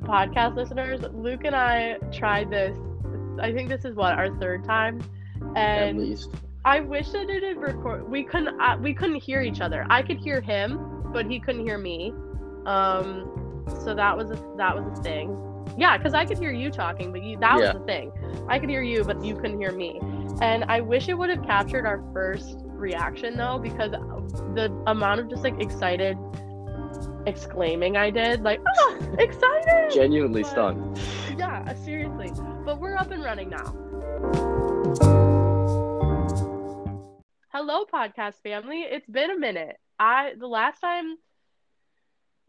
the podcast listeners, Luke and I tried this. I think this is what our third time, At and least. I wish that it had record. We couldn't. Uh, we couldn't hear each other. I could hear him, but he couldn't hear me. Um, so that was a that was a thing. Yeah, because I could hear you talking, but you that Yeah. was the thing. I could hear you, but you couldn't hear me. And I wish it would have captured our first reaction though, because the amount of just like excited exclaiming I did, like, oh, excited! Genuinely But- stunned. Yeah, seriously. But we're up and running now. Hello, podcast family. It's been a minute. I the last time,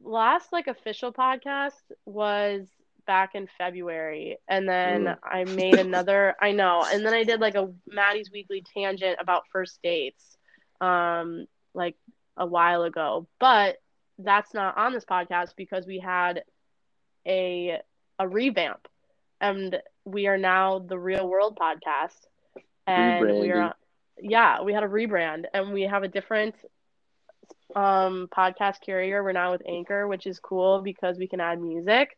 last like official podcast was back in February, and then Mm. I made another. I know, and then I did like a Maddie's Weekly tangent about first dates, um, like a while ago. But that's not on this podcast because we had a a revamp and we are now the real world podcast. And we are yeah we had a rebrand and we have a different um podcast carrier. We're now with anchor which is cool because we can add music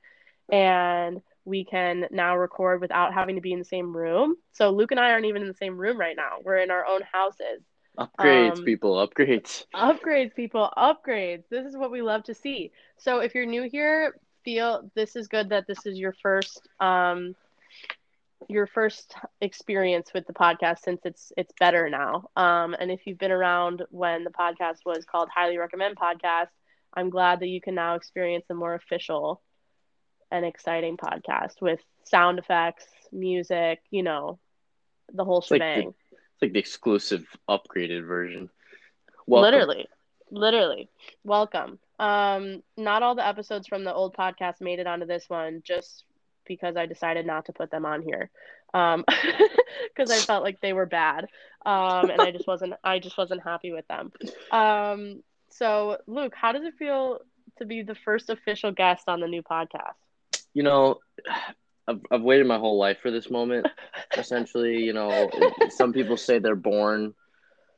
and we can now record without having to be in the same room. So luke and i aren't even in the same room right now. We're in our own houses Upgrades, Um, people, upgrades. upgrades people upgrades. This is what we love to see. So if you're new here feel this is good that this is your first um your first experience with the podcast since it's it's better now. Um and if you've been around when the podcast was called highly recommend podcast i'm glad that you can now experience a more official and exciting podcast with sound effects music you know the whole like the- shebang. It's like the exclusive upgraded version. Welcome. Literally. Literally. Welcome. Um, not all the episodes from the old podcast made it onto this one just because I decided not to put them on here. Um, because I felt like they were bad. Um, and I just wasn't I just wasn't happy with them. Um, so Luke, how does it feel to be the first official guest on the new podcast? You know, I've, I've waited my whole life for this moment. Essentially, you know, some people say they're born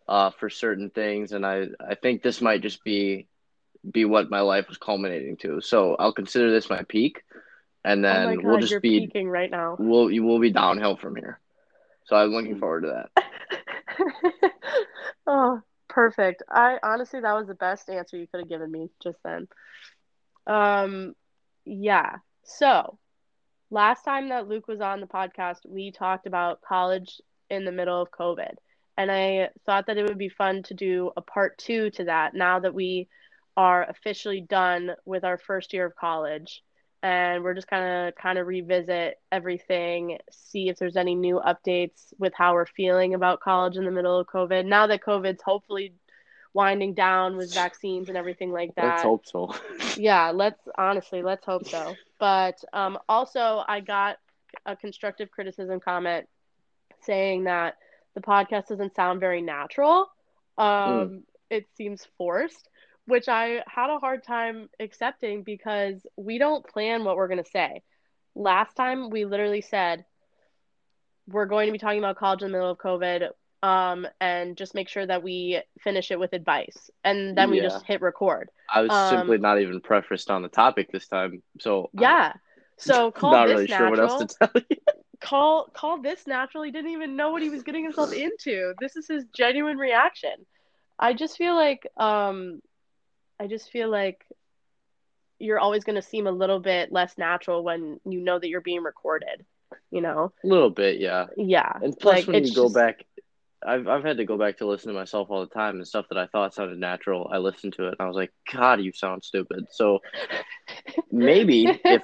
uh, for certain things, and I, I think this might just be be what my life was culminating to. So I'll consider this my peak, and oh then my god, we'll just be peaking right now. we'll you will be downhill from here. So I'm looking forward to that. oh, perfect. I honestly that was the best answer you could have given me just then. Um yeah. So, last time that Luke was on the podcast, we talked about college in the middle of COVID. And I thought that it would be fun to do a part 2 to that now that we are officially done with our first year of college and we're just of kind of revisit everything see if there's any new updates with how we're feeling about college in the middle of covid now that covid's hopefully winding down with vaccines and everything like that. Let's hope so. yeah let's honestly let's hope so. But um, also i got a constructive criticism comment saying that the podcast doesn't sound very natural. Um, it seems forced which i had a hard time accepting because we don't plan what we're going to say. Last time we literally said we're going to be talking about college in the middle of covid um, and just make sure that we finish it with advice and then we Yeah. just hit record I was Um, simply not even prefaced on the topic this time, so I'm Yeah. So call not this really natural. sure what else to tell you. Call call this natural. He didn't even know what he was getting himself into. This is his genuine reaction. I just feel like um I just feel like you're always going to seem a little bit less natural when you know that you're being recorded, you know? A little bit, yeah. Yeah. And plus, like, when you go just- back, I've I've had to go back to listen to myself all the time and stuff that I thought sounded natural. I listened to it and I was like, God, you sound stupid. So maybe if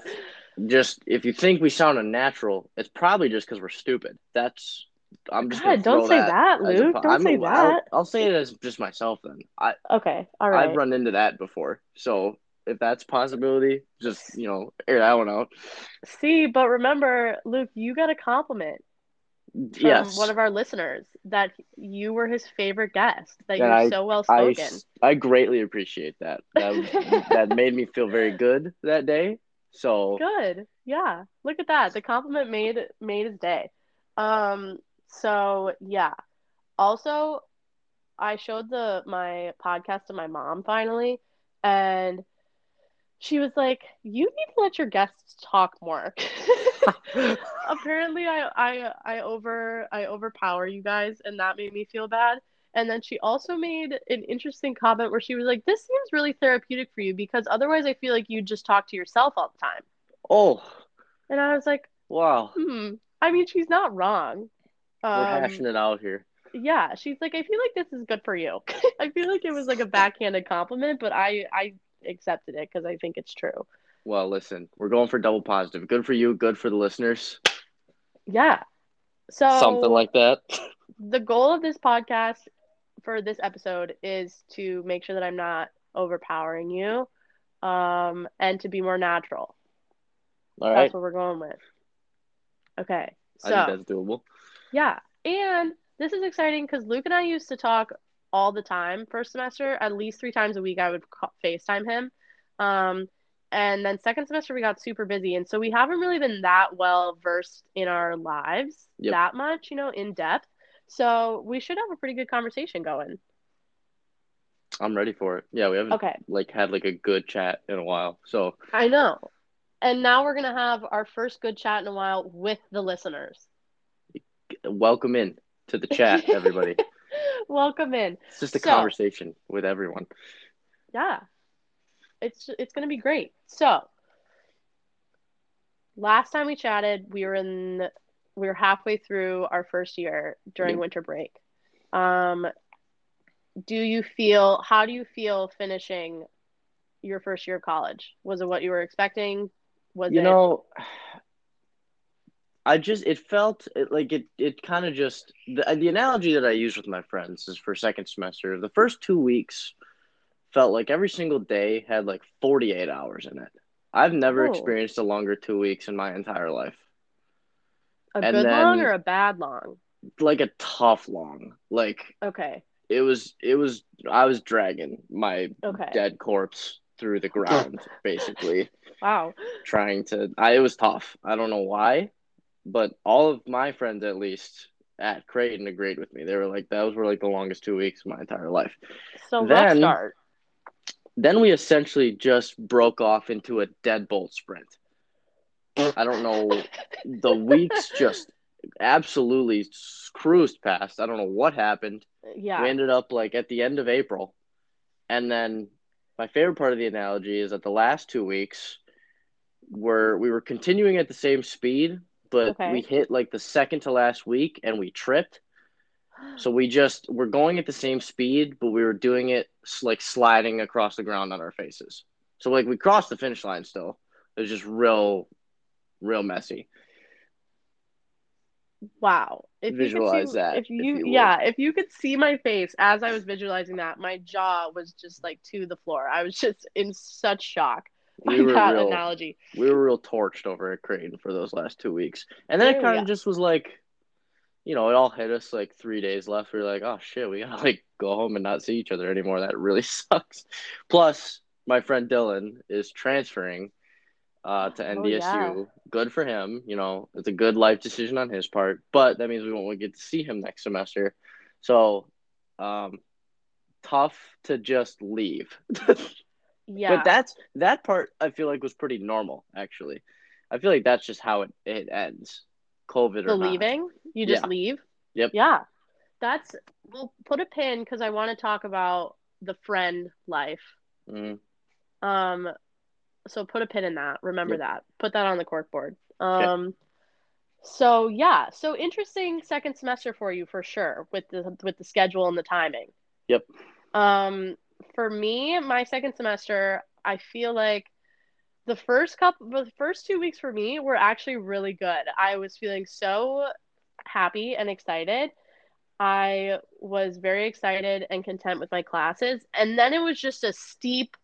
just if you think we sound unnatural, it's probably just because we're stupid. That's I'm just God, don't say that, a Luke. po- Don't I'm- say I'll, that. I'll say it as just myself then. I Okay. All right. I've run into that before, so if that's a possibility, just you know air that one out. See, but remember, Luke, you got a compliment from yes, one of our listeners that you were his favorite guest, that Yeah, you're I- so well I, spoken. I greatly appreciate that. That that made me feel very good that day. So Good. Yeah. Look at that. The compliment made made his day. Um so yeah. Also, I showed the my podcast to my mom finally and she was like, "You need to let your guests talk more." Apparently, I I I over I overpower you guys, and that made me feel bad. And then she also made an interesting comment where she was like, "This seems really therapeutic for you because otherwise, I feel like you just talk to yourself all the time." Oh, And I was like, wow. "Hmm." I mean, she's not wrong. We're Um, hashing it out here. yeah, she's like, I feel like this is good for you. I feel like it was like a backhanded compliment, but I I accepted it because I think it's true. Well, listen, we're going for double positive. Good for you, good for the listeners. Yeah. So Something like that. the goal of this podcast for this episode is to make sure that I'm not overpowering you, um, and to be more natural. All That's right. what we're going with. Okay. I So think that's doable. Yeah. And this is exciting because Luke and I used to talk all the time first semester. At least three times a week, I would ca- FaceTime him. Um, and then second semester, we got super busy. And so we haven't really been that well versed in our lives Yep. that much, you know, in depth. So we should have a pretty good conversation going. I'm ready for it. Yeah, we haven't Okay. like had like a good chat in a while. So I know. And now we're going to have our first good chat in a while with the listeners. welcome in to the chat, everybody. Welcome in. It's just a So- conversation with everyone. Yeah. It's it's going to be great. So, last time we chatted, we were in we were halfway through our first year during winter break. Um do you feel how do you feel finishing your first year of college? Was it what you were expecting? Was You it know, I just it felt it, like it it kind of just the the analogy that I use with my friends is for second semester. The first two weeks felt like every single day had like 48 hours in it. I've never Oh. experienced a longer two weeks in my entire life. a and good long or a bad long? Like a tough long. Like Okay. it was it was I was dragging my Okay. dead corpse through the ground basically Wow. trying to I it was tough. I don't know why, but all of my friends at least at Creighton agreed with me. They were like those were like the longest 2 weeks of my entire life. So Then- start. Then we essentially just broke off into a deadbolt sprint. I don't know the weeks just absolutely cruised past. I don't know what happened. Yeah. We ended up like at the end of April. And then my favorite part of the analogy is that the last two weeks were we were continuing at the same speed, but Okay. we hit like the second to last week and we tripped. So we just we're going at the same speed, but we were doing it like sliding across the ground on our faces. So like we crossed the finish line still. It was just real, real messy. Wow. If Visualize you see, that, If if you, you yeah, if you could see my face as I was visualizing that, my jaw was just like to the floor. I was just in such shock We were that real analogy. we were real torched over at Creighton for those last two weeks. And then it kind of just was like, you know, it all hit us like three days left. We were like, oh shit, we gotta like go home and not see each other anymore. That really sucks. Plus, my friend Dylan is transferring uh, to Oh, NDSU. yeah. Good for him. You know, it's a good life decision on his part. But that means we won't get to see him next semester. So, um, tough to just leave. Yeah. But that's that part I feel like was pretty normal actually. I feel like that's just how it, it ends. COVID the or not. leaving, you just Yeah. leave. Yep. Yeah. That's we'll put a pin because I want to talk about the friend life. Mm, Um, so put a pin in that. Remember Yep. that. Put that on the corkboard. Um, so yeah, so interesting second semester for you for sure with the with the schedule and the timing. Yep. Um, for me, my second semester, I feel like the first couple, the first two weeks for me were actually really good. I was feeling so happy and excited. I was very excited and content with my classes. And then it was just a steep,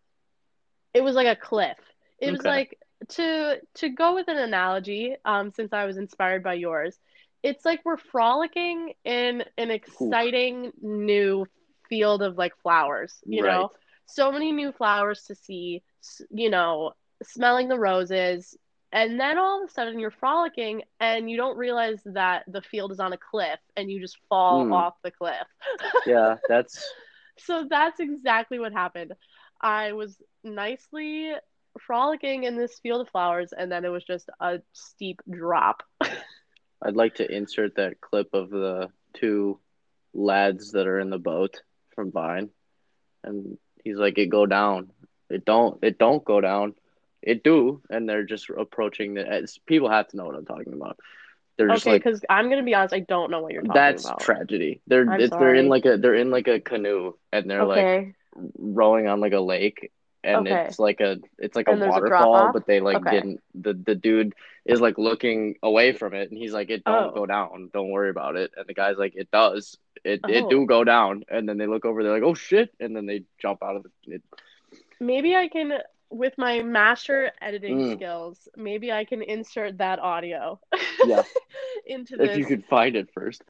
it was like a cliff. It was like to to go with an analogy, um, since I was inspired by yours, it's like we're frolicking in an exciting new field of like flowers, you Right. know? So many new flowers to see, you know, smelling the roses, and then all of a sudden you're frolicking and you don't realize that the field is on a cliff and you just fall Hmm. off the cliff. yeah, that's So that's exactly what happened. I was nicely frolicking in this field of flowers, and then it was just a steep drop. I'd like to insert that clip of the two lads that are in the boat from Vine, and he's like, "It go down. It don't. It don't go down. It do." And they're just approaching the. People have to know what I'm talking about. They're just okay, like because I'm gonna be honest, I don't know what you're talking that's about. That's tragedy. They're they're in like a they're in like a canoe and they're like rowing on like a lake and Okay. it's like a it's like a And a waterfall drop-off? but they like Okay. didn't the the dude is like looking away from it and he's like it don't Oh. go down don't worry about it and the guy's like it does it Oh. it do go down and then they look over they're like oh shit and then they jump out of the it, Maybe I can, with my master editing Mm. skills, maybe I can insert that audio yeah into this. if you could find it first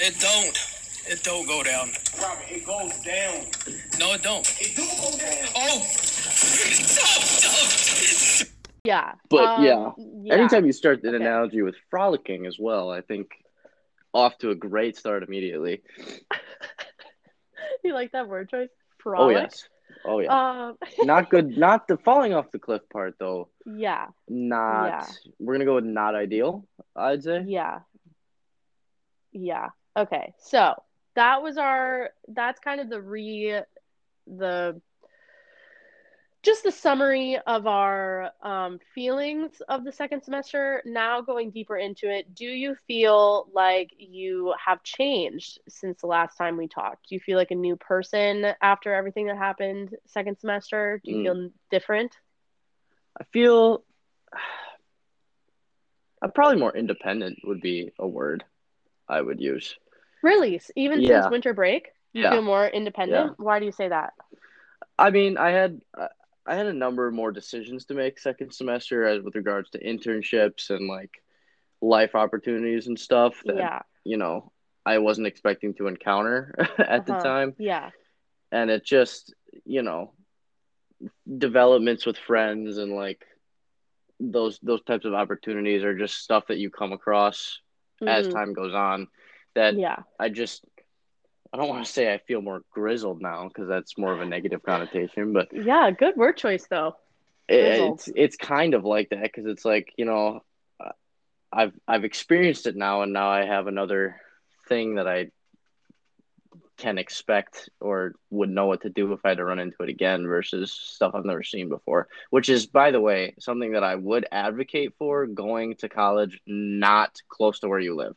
It don't. It don't go down. Robert, it goes down. No, it don't. It do go down. Oh! Don't, don't. Yeah. But, um, yeah. yeah. anytime you start an Okay. analogy with frolicking as well i think off to a great start immediately You like that word choice? oh yes oh yeah Um, not good not the falling off the cliff part though yeah. not Yeah. we're gonna go with not ideal i'd say Yeah. Yeah. Okay. So that was our that's kind of the re the just the summary of our um, feelings of the second semester. Now going deeper into it, do you feel like you have changed since the last time we talked? Do you feel like a new person after everything that happened second semester? Do you Mm. feel different? i feel i'm probably more independent would be a word i would use Really? Even Yeah. since winter break, you Yeah. feel more independent? Why do you say that? i mean i had I- i had a number of more decisions to make second semester as with regards to internships and like life opportunities and stuff that yeah. you know i wasn't expecting to encounter at the Uh-huh. time Yeah. and it just you know developments with friends and like those those types of opportunities are just stuff that you come across as Mhm. time goes on that Yeah. i just i don't want to say i feel more grizzled now because that's more of a negative connotation but Yeah. Good word choice, though. Grizzled. it's it's kind of like that because it's like you know uh, i've i've experienced it now and now i have another thing that i can expect or would know what to do if i had to run into it again versus stuff i've never seen before which is by the way something that i would advocate for going to college not close to where you live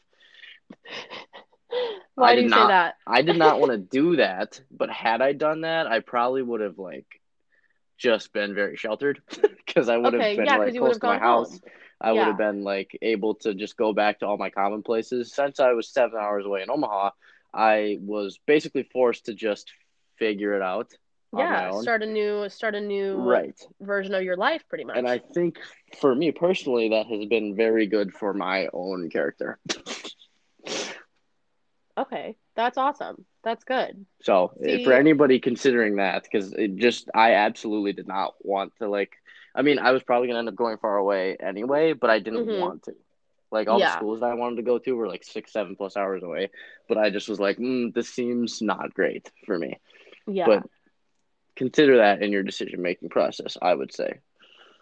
Why I do did you not- say that? I did not want to do that, but had I done that, I probably would have like just been very sheltered because I would Okay, have been yeah, like close to my house. home. I would have been like able to just go back to all my common places. Since I was seven hours away in Omaha, I was basically forced to just figure it out Yeah. Start a new, start a new right. version of your life, pretty much. And I think for me personally, that has been very good for my own character. Okay, that's awesome. That's good. So uh, See- for anybody considering that, because it just I absolutely did not want to like. I mean, I was probably gonna end up going far away anyway, but I didn't Mhm. want to. Like all the schools that I wanted to go to were like six, seven plus hours away, but I just was like, mm, this seems not great for me. Yeah. But consider that in your decision making process. I would say.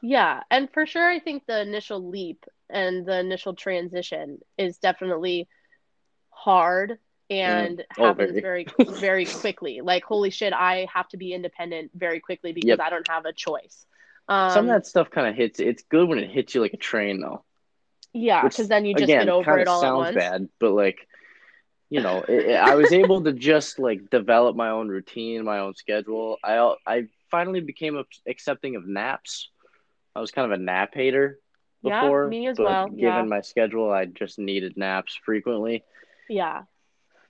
Yeah, and for sure, I think the initial leap and the initial transition is definitely hard and Oh, happens very, very quickly. Like, holy shit, I have to be independent very quickly because Yep. I don't have a choice. Um, Some of that stuff kind of hits. It's good when it hits you like a train, though. yeah, because then you just Again, get over it all at sounds once. bad, but like, you know, it, I was able to just like develop my own routine, my own schedule. I I finally became accepting of naps. I was kind of a nap hater Yeah, before, me as well, given yeah. my schedule, I just needed naps frequently. Yeah,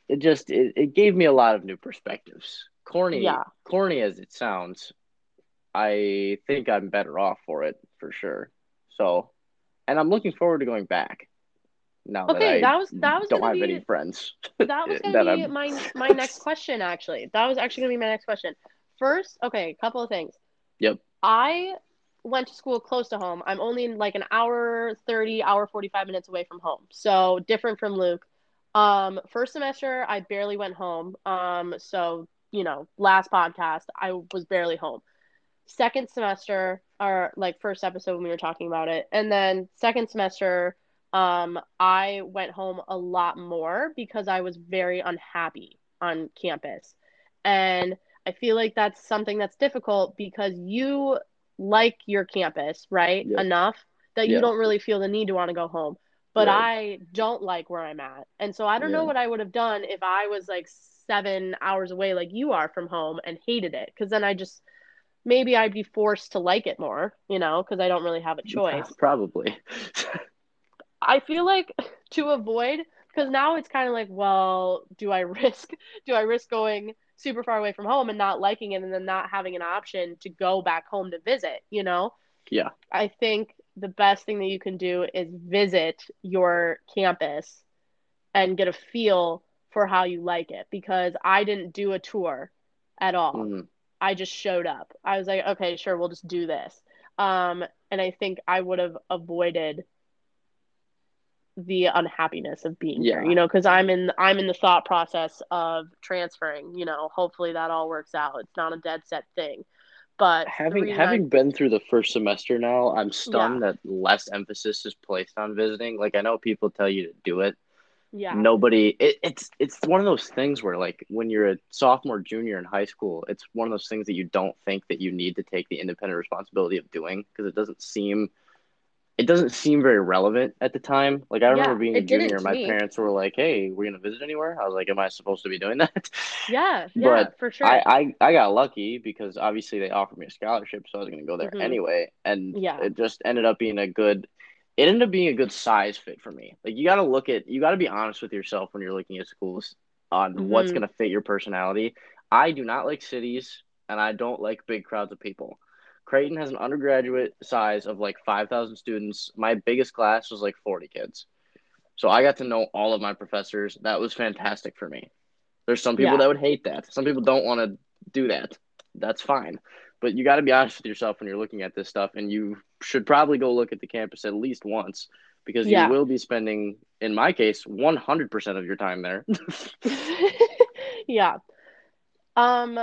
It just it, it gave me a lot of new perspectives. Corny, Yeah. corny as it sounds, I think I'm better off for it for sure. So, and I'm looking forward to going back. Now Okay, that I that was- that was don't have be- any friends. that was gonna be I'm- my my next question. Actually, that was actually gonna be my next question. First, okay, a couple of things. Yep. I went to school close to home. I'm only like an hour 30, hour 45 minutes away from home. So different from Luke. Um, first semester, I barely went home. Um, so, you know, last podcast, I was barely home. second semester or like first episode when we were talking about it and then second semester um i went home a lot more because i was very unhappy on campus and i feel like that's something that's difficult because you like your campus right Yeah. enough that you don't really feel the need to want to go home but Right. i don't like where i'm at and so i don't know what i would have done if i was like seven hours away like you are from home and hated it because then i just maybe I'd be forced to like it more, you know, because I don't really have a choice. Probably. I feel like to avoid, because now it's kind of like, well, do I risk, do I risk going super far away from home and not liking it and then not having an option to go back home to visit, you know? Yeah. I think the best thing that you can do is visit your campus and get a feel for how you like it because I didn't do a tour at all. Mhm. I just showed up. I was like, okay, sure, we'll just do this. Um, and I think I would have avoided the unhappiness of being here, you know, because I'm in I'm in the thought process of transferring. You know, hopefully that all works out. It's not a dead set thing, but the Having I- having been through the first semester now, I'm stunned that less emphasis is placed on visiting. Like I know people tell you to do it. yeah, Nobody it, it's it's one of those things where like when you're a sophomore, junior in high school, it's one of those things that you don't think that you need to take the independent responsibility of doing because it doesn't seem it doesn't seem very relevant at the time. Like I remember Yeah, being a junior, my me. parents were like, "Hey, we're gonna visit anywhere?" I was like, "Am I supposed to be doing that?" yeah, yeah, But for sure. I, I I got lucky because obviously they offered me a scholarship, so I was going to go there Mhm. anyway, and Yeah. it just ended up being a good. It ended up being a good size fit for me. Like you got to look at, you got to be honest with yourself when you're looking at schools on what's Mhm. going to fit your personality. I do not like cities, and I don't like big crowds of people. Creighton has an undergraduate size of like five thousand students. My biggest class was like forty kids, so I got to know all of my professors. That was fantastic for me. There's some people Yeah. that would hate that. Some people don't want to do that. That's fine. But you got to be honest with yourself when you're looking at this stuff, and you should probably go look at the campus at least once because Yeah. you will be spending, in my case, 100% of your time there. yeah. Um,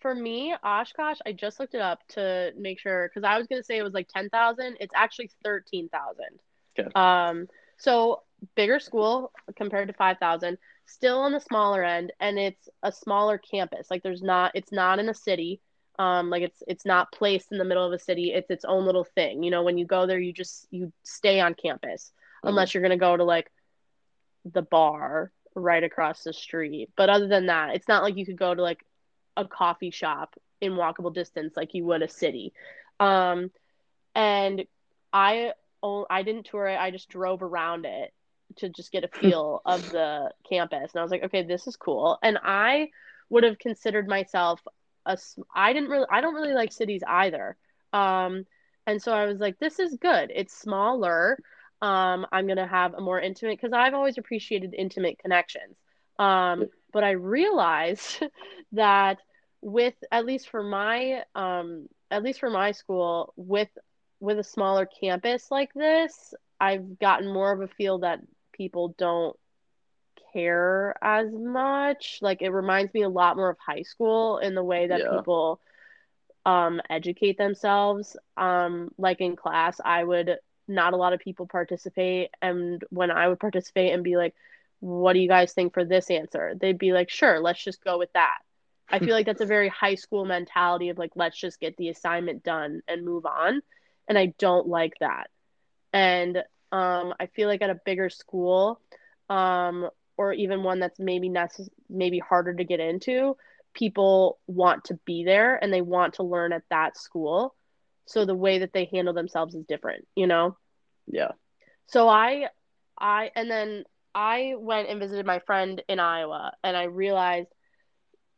for me, Oshkosh, I just looked it up to make sure because I was gonna say it was like ten thousand. It's actually thirteen thousand. Okay. Um, so bigger school compared to five thousand, still on the smaller end, and it's a smaller campus. Like there's not, it's not in a city. Um, like it's it's not placed in the middle of a city. It's its own little thing. You know, when you go there, you just you stay on campus unless you're gonna go to like the bar right across the street. But other than that, it's not like you could go to like a coffee shop in walkable distance like you would a city. Um, and I I didn't tour it. I just drove around it to just get a feel of the campus. And I was like, okay, this is cool. And I would have considered myself a I didn't really I don't really like cities either. Um, and so I was like, this is good. It's smaller. Um, I'm gonna have a more intimate because I've always appreciated intimate connections. Um, but I realized that with at least for my um, at least for my school with with a smaller campus like this, I've gotten more of a feel that people don't care as much. Like it reminds me a lot more of high school in the way that Yeah. people um educate themselves. Um like in class, I would not a lot of people participate and when I would participate and be like, "What do you guys think for this answer?" They'd be like, "Sure, let's just go with that." I feel like that's a very high school mentality of like, let's just get the assignment done and move on. And I don't like that. And um, I feel like at a bigger school, um, or even one that's maybe necess- maybe harder to get into, people want to be there and they want to learn at that school. So the way that they handle themselves is different, you know? yeah. So I I and then I went and visited my friend in Iowa and I realized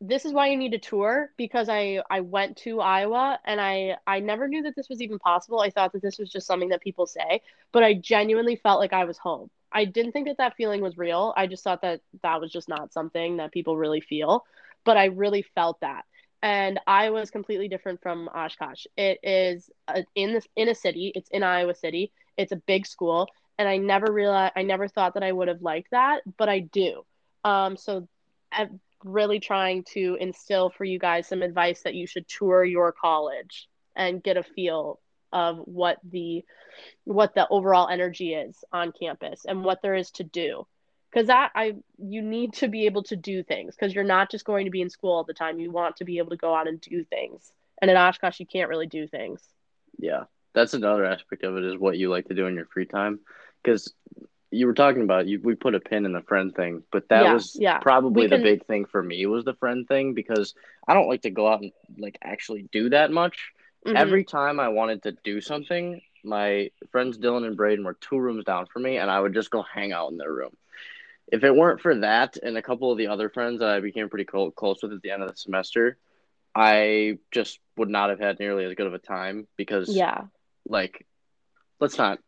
this is why you need a tour because I I went to Iowa and I I never knew that this was even possible. I thought that this was just something that people say, but I genuinely felt like I was home. I didn't think that that feeling was real. I just thought that that was just not something that people really feel, but I really felt that. And Iowa is completely different from Oshkosh. It is uh, in this in a city. It's in Iowa City. It's a big school, and I never realized I never thought that I would have liked that, but I do. Um, so really trying to instill for you guys some advice that you should tour your college and get a feel of what the what the overall energy is on campus and what there is to do. Because that i you need to be able to do things because you're not just going to be in school all the time. You want to be able to go out and do things. And at oshkosh you can't really do things. Yeah, that's another aspect of it is what you like to do in your free time. Because you were talking about you, we put a pin in the friend thing, but that Yeah, was yeah. probably We the can- big thing for me was the friend thing because I don't like to go out and like actually do that much. Mhm. Every time I wanted to do something, my friends Dylan and Braden were two rooms down from me, and I would just go hang out in their room. If it weren't for that and a couple of the other friends that I became pretty clo- close with at the end of the semester, I just would not have had nearly as good of a time because yeah like let's not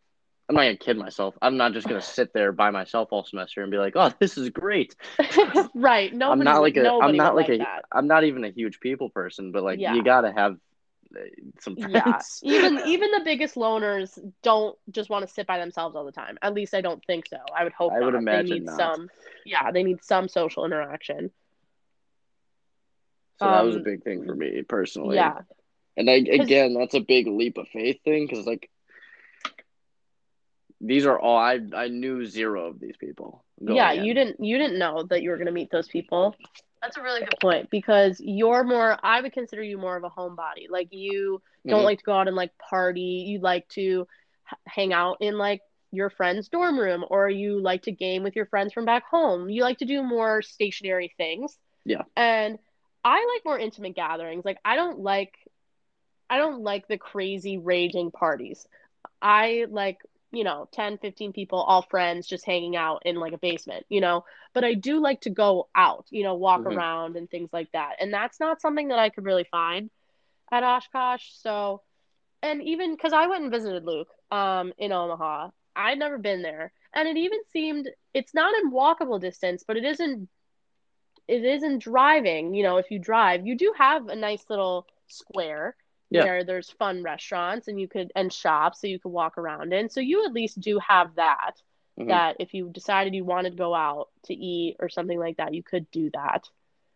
I'm not gonna kid myself. I'm not just gonna sit there by myself all semester and be like, "Oh, this is great." right nobody I'm not like a. I'm not would like a. am not even a huge people person, but like Yeah. you gotta have uh, some yeah even even the biggest loners don't just want to sit by themselves all the time at least i don't think so i would hope I would imagine they need not. some yeah they need some social interaction So that was a Um, big thing for me personally. yeah and I, again, that's a big leap of faith thing because like these are all I I knew zero of these people. yeah in. you didn't you didn't know that you were going to meet those people that's a really good point because you're more i would consider you more of a homebody like you don't Mhm. like to go out and like party you like to h- hang out in like your friend's dorm room or you like to game with your friends from back home you like to do more stationary things Yeah. and i like more intimate gatherings like i don't like i don't like the crazy raging parties i like you know 10 15 people all friends just hanging out in like a basement you know? But i do like to go out you know walk Mhm. around and things like that. And that's not something that i could really find at oshkosh. So and even because i went and visited luke um in omaha. I'd never been there. And it even seemed it's not in walkable distance but it isn't it isn't driving you know if you drive. You do have a nice little square Yeah. where there's fun restaurants and you could and shops so you could walk around in so you at least do have that Mhm. that if you decided you wanted to go out to eat or something like that you could do that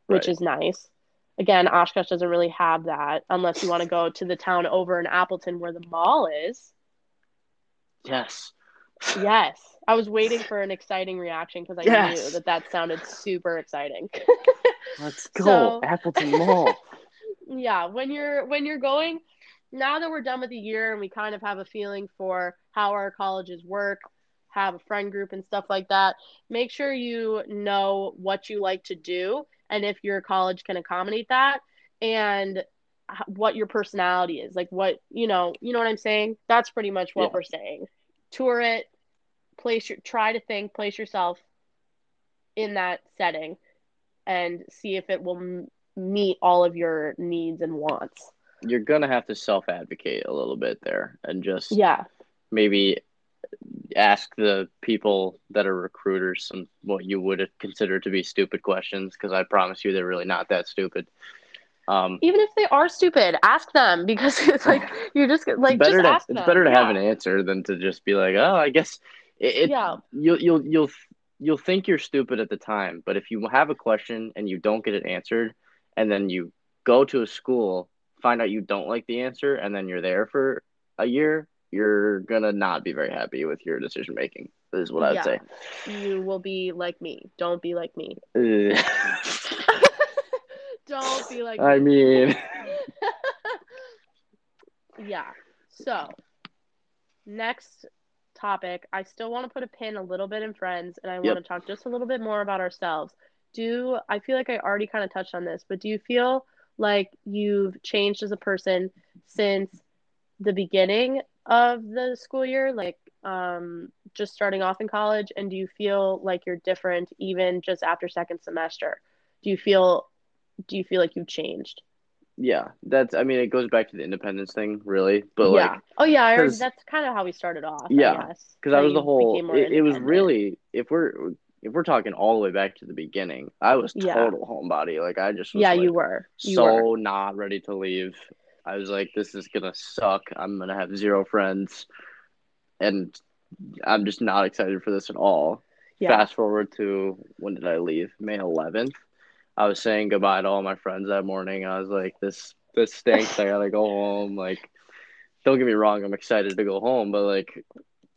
which Right. is nice again oshkosh doesn't really have that unless you want to go to the town over in appleton where the mall is Yes. yes i was waiting for an exciting reaction because i Yes. knew that that sounded super exciting Let's go So- Appleton Mall. yeah when you're when you're going now that we're done with the year and we kind of have a feeling for how our colleges work have a friend group and stuff like that make sure you know what you like to do and if your college can accommodate that and what your personality is like what you know you know what i'm saying that's pretty much what Yeah. we're saying tour it place your try to think place yourself in that setting and see if it will meet all of your needs and wants You're gonna have to self advocate a little bit there and just yeah maybe ask the people that are recruiters some what you would consider to be stupid questions because I promise you they're really not that stupid. Um, even if they are stupid ask them because it's like you're just like it's better just to it's better to have an answer than to just be like, oh, I guess it. it Yeah. You'll you'll you'll you'll think you're stupid at the time, but if you have a question and you don't get it answered, and then you go to a school, find out you don't like the answer, and then you're there for a year, you're gonna not be very happy with your decision making. Is what I would Yeah. say. you will be like me don't be like me don't be like I me mean, yeah so next topic i still want to put a pin a little bit in friends and i Yep. want to talk just a little bit more about ourselves do i feel like i already kind of touched on this but do you feel like you've changed as a person since the beginning of the school year like um just starting off in college and do you feel like you're different even just after second semester do you feel do you feel like you've changed yeah, that's. I mean, it goes back to the independence thing, really. But yeah. like, oh yeah, I that's kind of how we started off. Yeah, because that was the whole. It, it was really if we're if we're talking all the way back to the beginning, I was Yeah. total homebody. Like I just was yeah, like, you were. You so were. not ready to leave. I was like, this is gonna suck. I'm gonna have zero friends, and I'm just not excited for this at all. Yeah. Fast forward to when did I leave? May 11th. I was saying goodbye to all my friends that morning. I was like, this this stinks. I gotta go home. Like, don't get me wrong, I'm excited to go home, but like,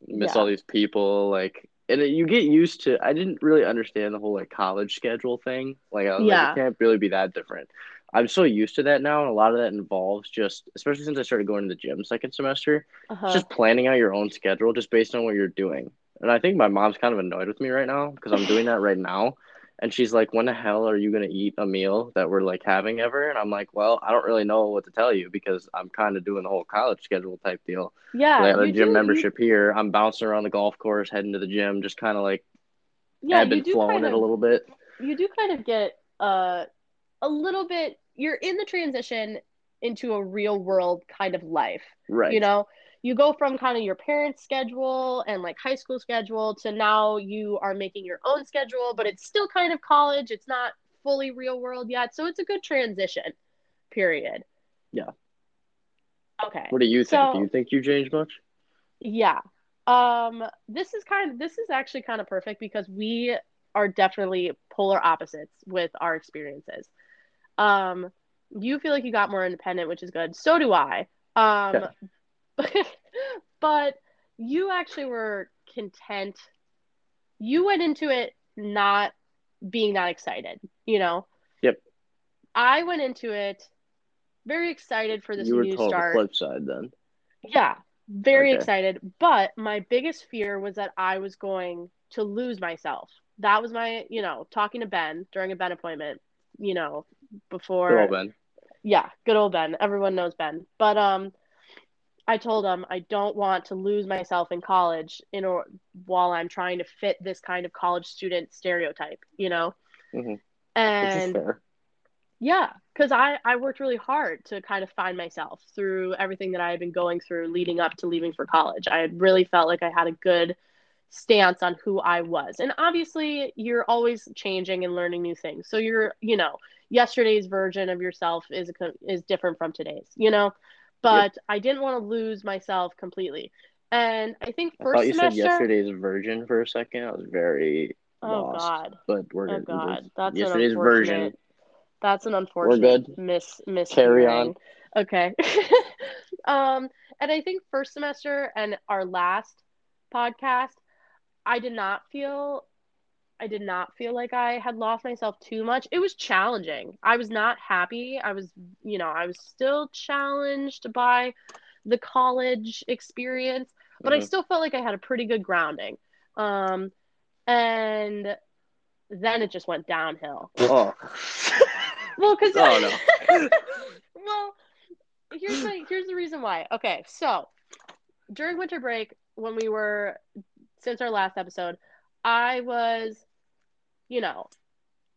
miss Yeah. all these people. Like, and it, you get used to. I didn't really understand the whole like college schedule thing. Like, I was Yeah. like, it can't really be that different. I'm so used to that now, and a lot of that involves just, especially since I started going to the gym second semester, Uh-huh. just planning out your own schedule just based on what you're doing. And I think my mom's kind of annoyed with me right now because I'm doing that right now. And she's like, when the hell are you going to eat a meal that we're like having ever? And I'm like, well, I don't really know what to tell you because I'm kind of doing the whole college schedule type deal. yeah, I got a gym do- you- membership here. I'm bouncing around the golf course, heading to the gym, just kind of like yeah, ebb you and flowing it a little bit. you do kind of get uh, a little bit. You're in the transition into a real world kind of life. Right. You know, you go from kind of your parents' schedule and like high school schedule to now you are making your own schedule, but it's still kind of college. It's not fully real world yet. So it's a good transition period. Yeah. Okay. What do you think? So- do you think you changed much? Yeah. Um, this is kind of this is actually kind of perfect because we are definitely polar opposites with our experiences. Um, you feel like you got more independent, which is good. So do I. Um, but you actually were content. You went into it not being that excited, you know? Yep. I went into it very excited for this you were new told start. the flip side then. Yeah, very Okay. excited. But my biggest fear was that I was going to lose myself. That was my, you know, talking to Ben during a Ben appointment, you know, before. Good old Ben. Yeah, good old Ben. Everyone knows Ben. But um, I told him I don't want to lose myself in college in or while I'm trying to fit this kind of college student stereotype, you know. Mhm. And yeah, because I, I worked really hard to kind of find myself through everything that I had been going through leading up to leaving for college. I had really felt like I had a good stance on who I was. And obviously, you're always changing and learning new things. So you're, you know, yesterday's version of yourself is a, is different from today's, you know. But I didn't want to lose myself completely. And I think first I thought you semester. said yesterday's virgin for a second. I was very oh lost. God. But we're Oh good. God. That's yesterday's version. That's an unfortunate we're good. miss miss Carry on. Okay. um, and I think first semester and our last podcast, I did not feel I did not feel like I had lost myself too much. It was challenging. I was not happy. I was, you know, I was still challenged by the college experience, but I Mhm. still felt like I had a pretty good grounding. Um, and then it just went downhill. Oh. Well, because Oh, no. well, here's my here's the reason why. Okay, so during winter break, when we were since our last episode, I was, you know,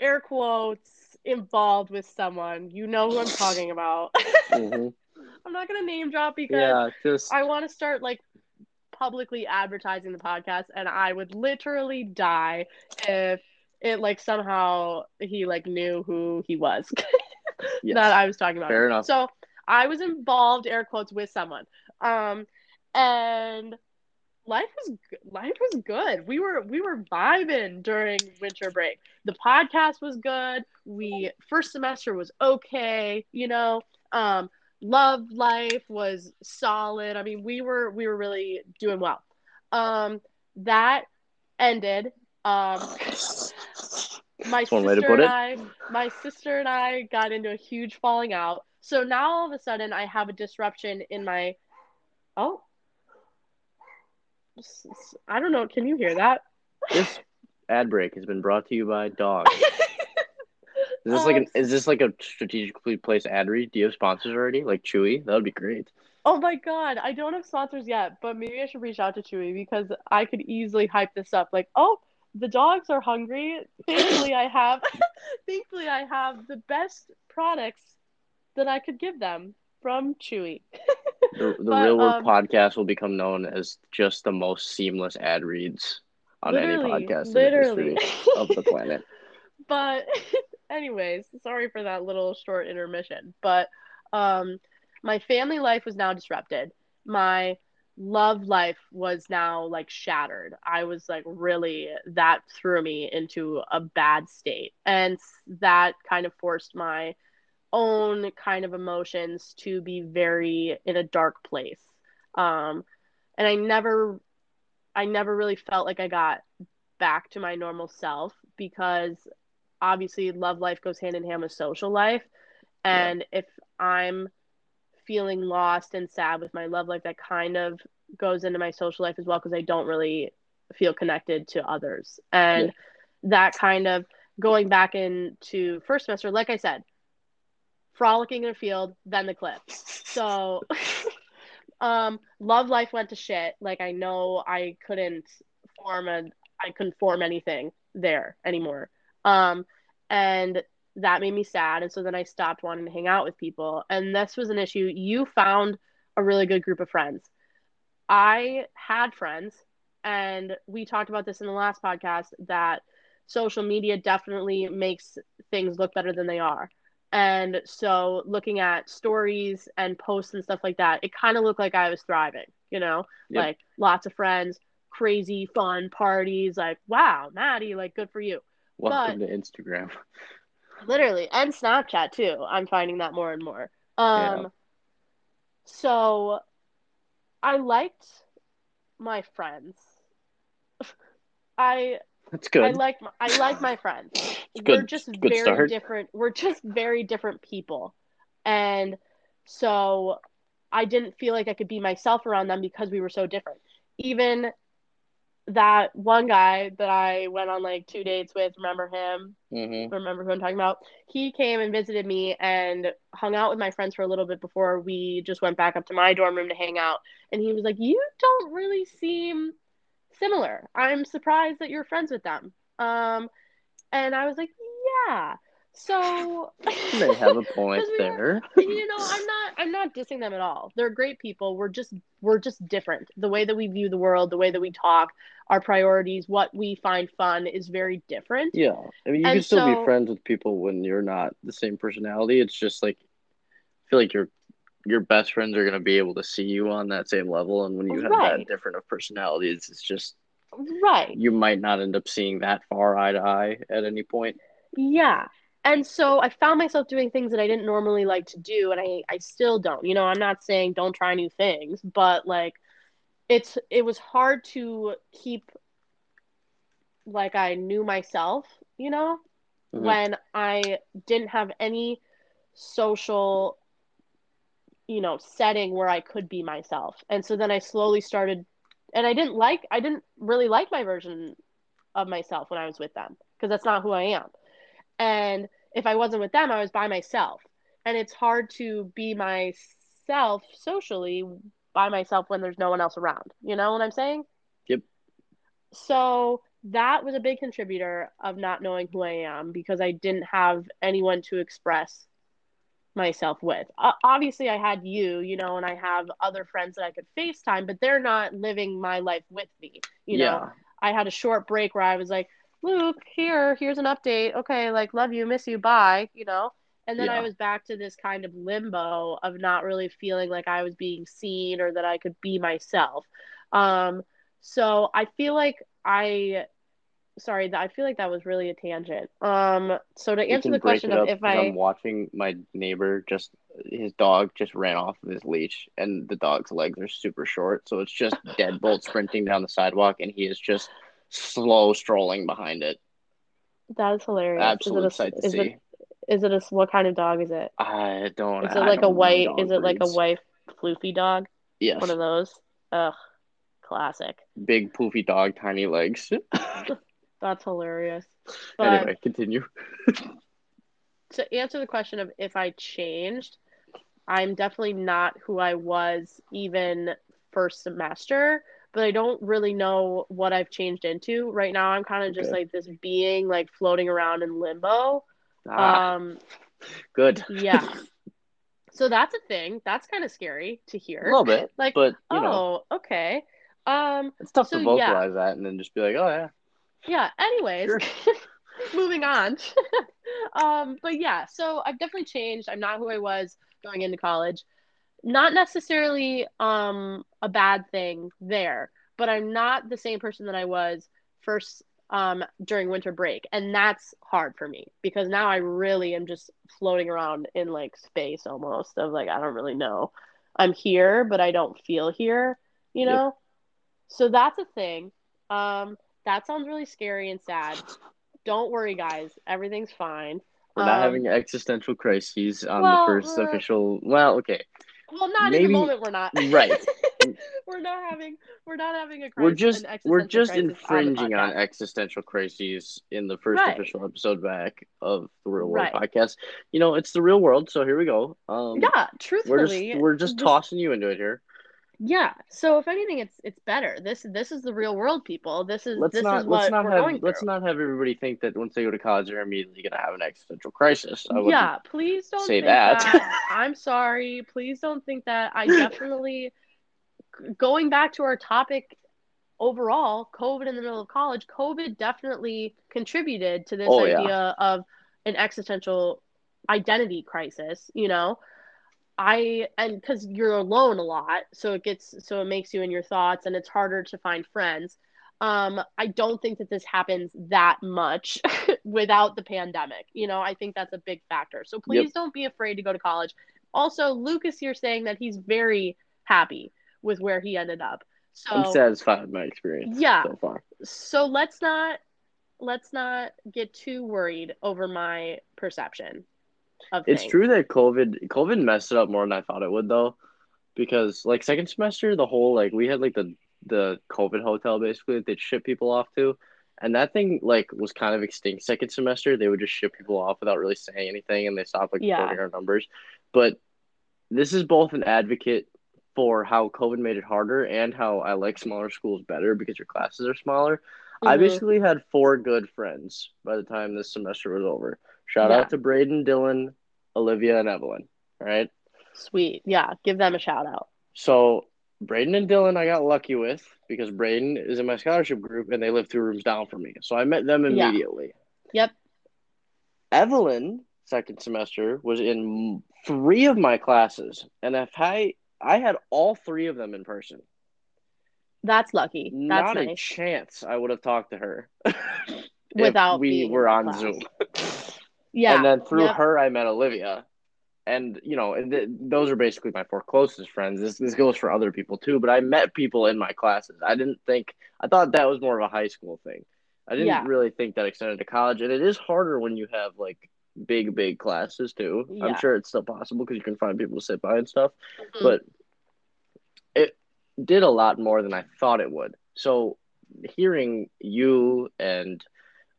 air quotes involved with someone. You know who I'm talking about. Mhm. I'm not gonna name drop because Yeah, just I want to start like publicly advertising the podcast, and I would literally die if it like somehow he like knew who he was yes. that I was talking about. Fair enough. So I was involved, air quotes, with someone, um, and life was life was good. We were we were vibing during winter break. The podcast was good. We first semester was okay. You know, um, love life was solid. I mean, we were we were really doing well. Um, that ended. Um, my one sister and. I, my sister and I got into a huge falling out. So now all of a sudden I have a disruption in my. Oh, I don't know. Can you hear that? This ad break has been brought to you by Dog. Is this like Um, an is this like a strategically placed ad read? Do you have sponsors already? Like Chewy? That would be great. Oh my god, I don't have sponsors yet, but maybe I should reach out to Chewy because I could easily hype this up. Like, oh, the dogs are hungry. Thankfully, I have. thankfully, I have the best products that I could give them from Chewy. The, the But, Real World um, podcast will become known as just the most seamless ad reads on any podcast in literally. the history of the planet. but anyways sorry for that little short intermission but um my family life was now disrupted my love life was now like shattered i was like really that threw me into a bad state and that kind of forced my own kind of emotions to be very in a dark place. Um, and I never, I never really felt like I got back to my normal self because obviously love life goes hand in hand with social life. And if I'm feeling lost and sad with my love life, that kind of goes into my social life as well because I don't really feel connected to others. And Yeah. that kind of going back into first semester, like I said, frolicking in a field, then the cliff. So um love life went to shit. Like I know I couldn't form a I couldn't form anything there anymore. Um and that made me sad and so then I stopped wanting to hang out with people. And this was an issue. You found a really good group of friends. I had friends and we talked about this in the last podcast that social media definitely makes things look better than they are. And so looking at stories and posts and stuff like that, it kind of looked like I was thriving, you know, Yep. like lots of friends, crazy fun parties, like, wow, Maddie, like good for you. Welcome to Instagram. Literally, and Snapchat too. I'm finding that more and more. Um Yeah. so I liked my friends. I That's good. I like my, I like my friends. It's We're just Good very start. different. We're just very different people. And so I didn't feel like I could be myself around them because we were so different. Even that one guy that I went on like two dates with, remember him? hmm remember who I'm talking about. He came and visited me and hung out with my friends for a little bit before we just went back up to my dorm room to hang out. And he was like, You don't really seem similar. I'm surprised that you're friends with them. Um, and I was like, Yeah. So They have a point we were- there. you know, I'm not I'm not dissing them at all. They're great people. We're just we're just different. The way that we view the world, the way that we talk, our priorities, what we find fun is very different. Yeah, I mean, you And can still so- be friends with people when you're not the same personality. It's just like I feel like your your best friends are gonna be able to see you on that same level, and when you have Right. that different of personalities, it's just Right. you might not end up seeing that far eye to eye at any point. Yeah. And so I found myself doing things that I didn't normally like to do and I I still don't. You know, I'm not saying don't try new things, but like it's it was hard to keep like I knew myself, you know, Mhm. when I didn't have any social you know, setting where I could be myself. And so then I slowly started and I didn't like I didn't really like my version of myself when I was with them because that's not who I am. And if I wasn't with them, I was by myself. And it's hard to be myself socially by myself when there's no one else around. You know what I'm saying? Yep. So that was a big contributor of not knowing who I am because I didn't have anyone to express myself with. Uh, obviously, I had you, you know, and I have other friends that I could FaceTime, but they're not living my life with me. You know, I had a short break where I was like, Luke, here, here's an update. Okay, like, love you, miss you, bye, you know? And then I was back to this kind of limbo of not really feeling like I was being seen or that I could be myself. Um, so I feel like I, sorry, that I feel like that was really a tangent. Um, so to answer the question of if I, I'm watching my neighbor just his dog just ran off of his leash, and the dog's legs are super short, so it's just deadbolt sprinting down the sidewalk, and he is just slow strolling behind it. that is hilarious. Absolute is it sight a, to is see. it, is it a, what kind of dog is it? I don't. Is it like a white, is it like a white floofy dog? Yes, One of those? Ugh, classic. big poofy dog, tiny legs. That's hilarious. But anyway, continue. to answer the question of if I changed, I'm definitely not who I was even first semester, but I don't really know what I've changed into. Right now, I'm kind of just Okay. like this being like floating around in limbo. Ah, Um, good. yeah. So that's a thing. That's kind of scary to hear. A little bit, Like, but you know, oh, okay. Um, it's tough so, to yeah. vocalize that and then just be like, oh yeah, yeah anyways Sure. moving on um but yeah so i've definitely changed i'm not who i was going into college not necessarily um a bad thing there but i'm not the same person that i was first um, during winter break. And that's hard for me because now I really am just floating around in like space almost of like, I don't really know. I'm here, but I don't feel here, you know? So that's a thing. Um, that sounds really scary and sad. Don't worry, guys. Everything's fine. We're not Um, having existential crises on well, the first uh, official. Well, okay, Well, not in the moment. We're not. right. we're not having. We're not having a crisis. we're just we're just infringing on, on, existential crises in the first Right. official episode back of the Real World Right. podcast. You know, it's the real world, so here we go. Um, Yeah, we're truthfully, just we're just this- tossing you into it here. Yeah. So if anything, it's it's better. This this is the real world, people. This is Let's this not is what let's not we're have going let's not have everybody think that once they go to college they're immediately gonna have an existential crisis. I yeah, please don't say think that. I'm sorry. Please don't think that. I definitely going back to our topic overall, COVID in the middle of college, COVID definitely contributed to this Oh, yeah. idea of an existential identity crisis, you know. I and because you're alone a lot, so it gets so it makes you in your thoughts, and it's harder to find friends. Um, I don't think that this happens that much without the pandemic. You know, I think that's a big factor. So please don't be afraid to go to college. Also, Lucas here saying that he's very happy with where he ended up. So I'm satisfied with my experience Yeah. so far. so let's not let's not get too worried over my perception It's true that COVID COVID messed it up more than I thought it would though. Because like second semester, the whole like we had like the the COVID hotel basically that they'd ship people off to. And that thing like was kind of extinct second semester. They would just ship people off without really saying anything and they stopped like Yeah. recording our numbers. But this is both an advocate for how COVID made it harder and how I like smaller schools better because your classes are smaller. I Mhm. basically had four good friends by the time this semester was over. Shout Yeah. out to Braden, Dylan, Olivia, and Evelyn. All right. Sweet. Yeah, give them a shout out. So Braden and Dylan, I got lucky with because Braden is in my scholarship group and they live two rooms down from me. So I met them Yeah. immediately. Yep. Evelyn, second semester, was in three of my classes, and if I I had all three of them in person. That's lucky. That's Not a chance I would have talked to her Without we were on class. Zoom. Yeah. And then through her, I met Olivia. And, you know, and th- those are basically my four closest friends. This, this goes for other people too, but I met people in my classes. I didn't think, I thought that was more of a high school thing. I didn't Yeah. really think that extended to college. And it is harder when you have like big, big classes too. Yeah. I'm sure it's still possible because you can find people to sit by and stuff, Mhm. but it did a lot more than I thought it would. So hearing you and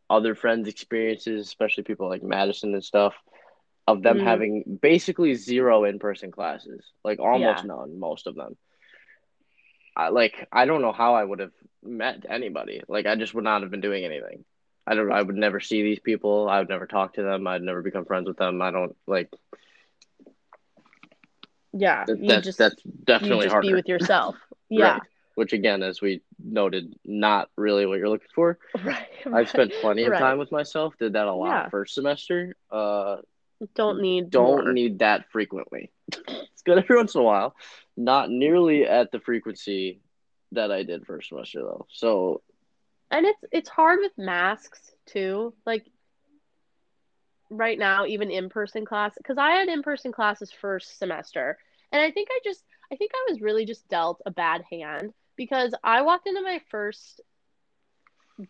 other friends' experiences, especially people like Madison and stuff, of them Mhm. having basically zero in person classes, like almost Yeah. none, most of them. I like I don't know how I would have met anybody. Like I just would not have been doing anything. I don't I would never see these people. I would never talk to them. I'd never become friends with them. I don't like yeah. that's just that's you definitely just harder. be with yourself. Yeah. Right. Which again, as we noted, not really what you're looking for. Right. I've spent plenty of right. time with myself. Did that a lot Yeah. first semester. Uh, Don't need don't more. need that frequently. it's good every once in a while. Not nearly at the frequency that I did first semester though. So and it's it's hard with masks too like right now even in-person class because i had in-person classes first semester and i think i just i think i was really just dealt a bad hand because i walked into my first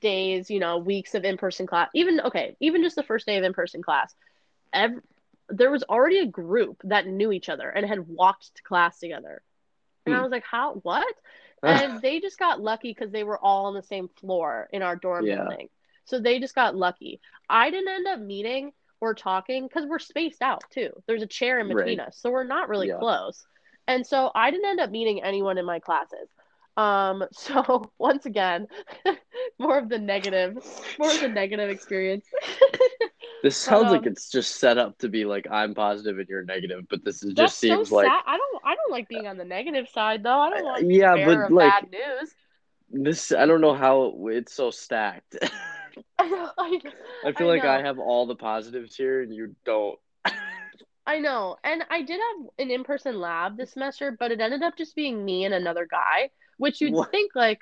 days you know weeks of in-person class even okay even just the first day of in-person class ev- there was already a group that knew each other and had walked to class together and i Hmm. was like how what and they just got lucky because they were all on the same floor in our dorm Yeah. building. So they just got lucky. I didn't end up meeting or talking because we're spaced out too. There's a chair in between Right. us, so we're not really Yeah. close. And so I didn't end up meeting anyone in my classes. Um, so once again, more of the negative, more of the negative experience. this sounds like Um, it's just set up to be like I'm positive and you're negative, but this is just seems so like sad. I don't. I don't like being on the negative side though. I don't be Yeah, but, like- bad news. this. I don't know how it's so stacked. I know. I, I feel like know. I have all the positives here and you don't. I know. And I did have an in person lab this semester, but it ended up just being me and another guy, which you'd What? think, like,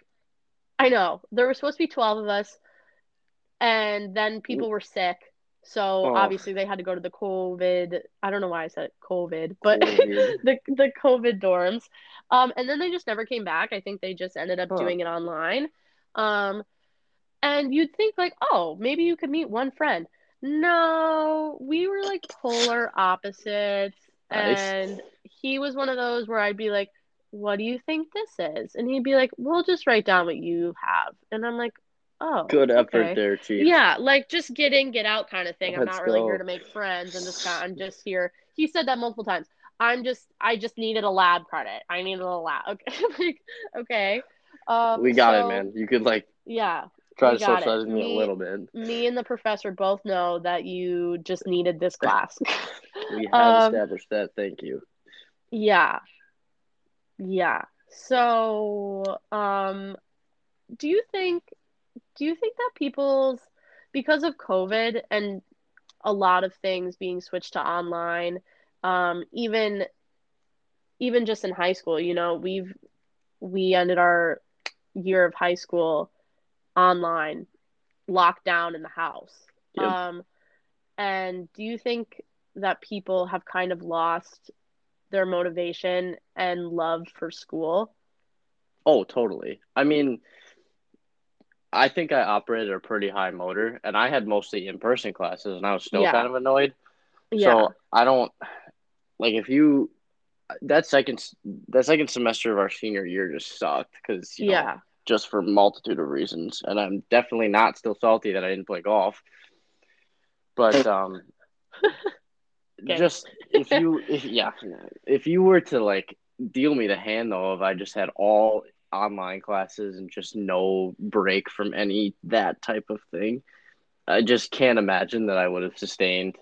I know. There were supposed to be 12 of us. and then people were sick. So Oh. obviously they had to go to the COVID. I don't know why I said COVID, but COVID. the the COVID dorms. Um, and then they just never came back. I think they just ended up Huh. doing it online. Um, and you'd think like, oh, maybe you could meet one friend. No, we were like polar opposites, Nice. and he was one of those where I'd be like, "What do you think this is?" And he'd be like, "We'll just write down what you have," and I'm like, "Oh, Good effort okay. there, Chief. Yeah, like just get in, get out kind of thing. I'm Let's not really go. here to make friends. I'm just I'm just here. He said that multiple times. I'm just I just needed a lab credit. I needed a lab. Okay, like okay. Um, we got so, it, man. You could like Yeah, try to socialize me Me- a little bit. me and the professor both know that you just needed this class. We have Um, established that. Thank you. yeah, yeah. So, um, do you think do you think that people's because of COVID and a lot of things being switched to online, um, even even just in high school, you know, we've we ended our year of high school online, locked down in the house. Yep. Um, and do you think that people have kind of lost their motivation and love for school? Oh, totally. I mean, I think I operated a pretty high motor, and I had mostly in-person classes, and I was still Yeah. kind of annoyed. Yeah. So I don't like if you that second that second semester of our senior year just sucked because you know, yeah. just for multitude of reasons, and I'm definitely not still salty that I didn't play golf. But um, Okay. just if you if yeah if you were to like deal me the hand though if I just had all online classes and just no break from any that type of thing, I just can't imagine that I would have sustained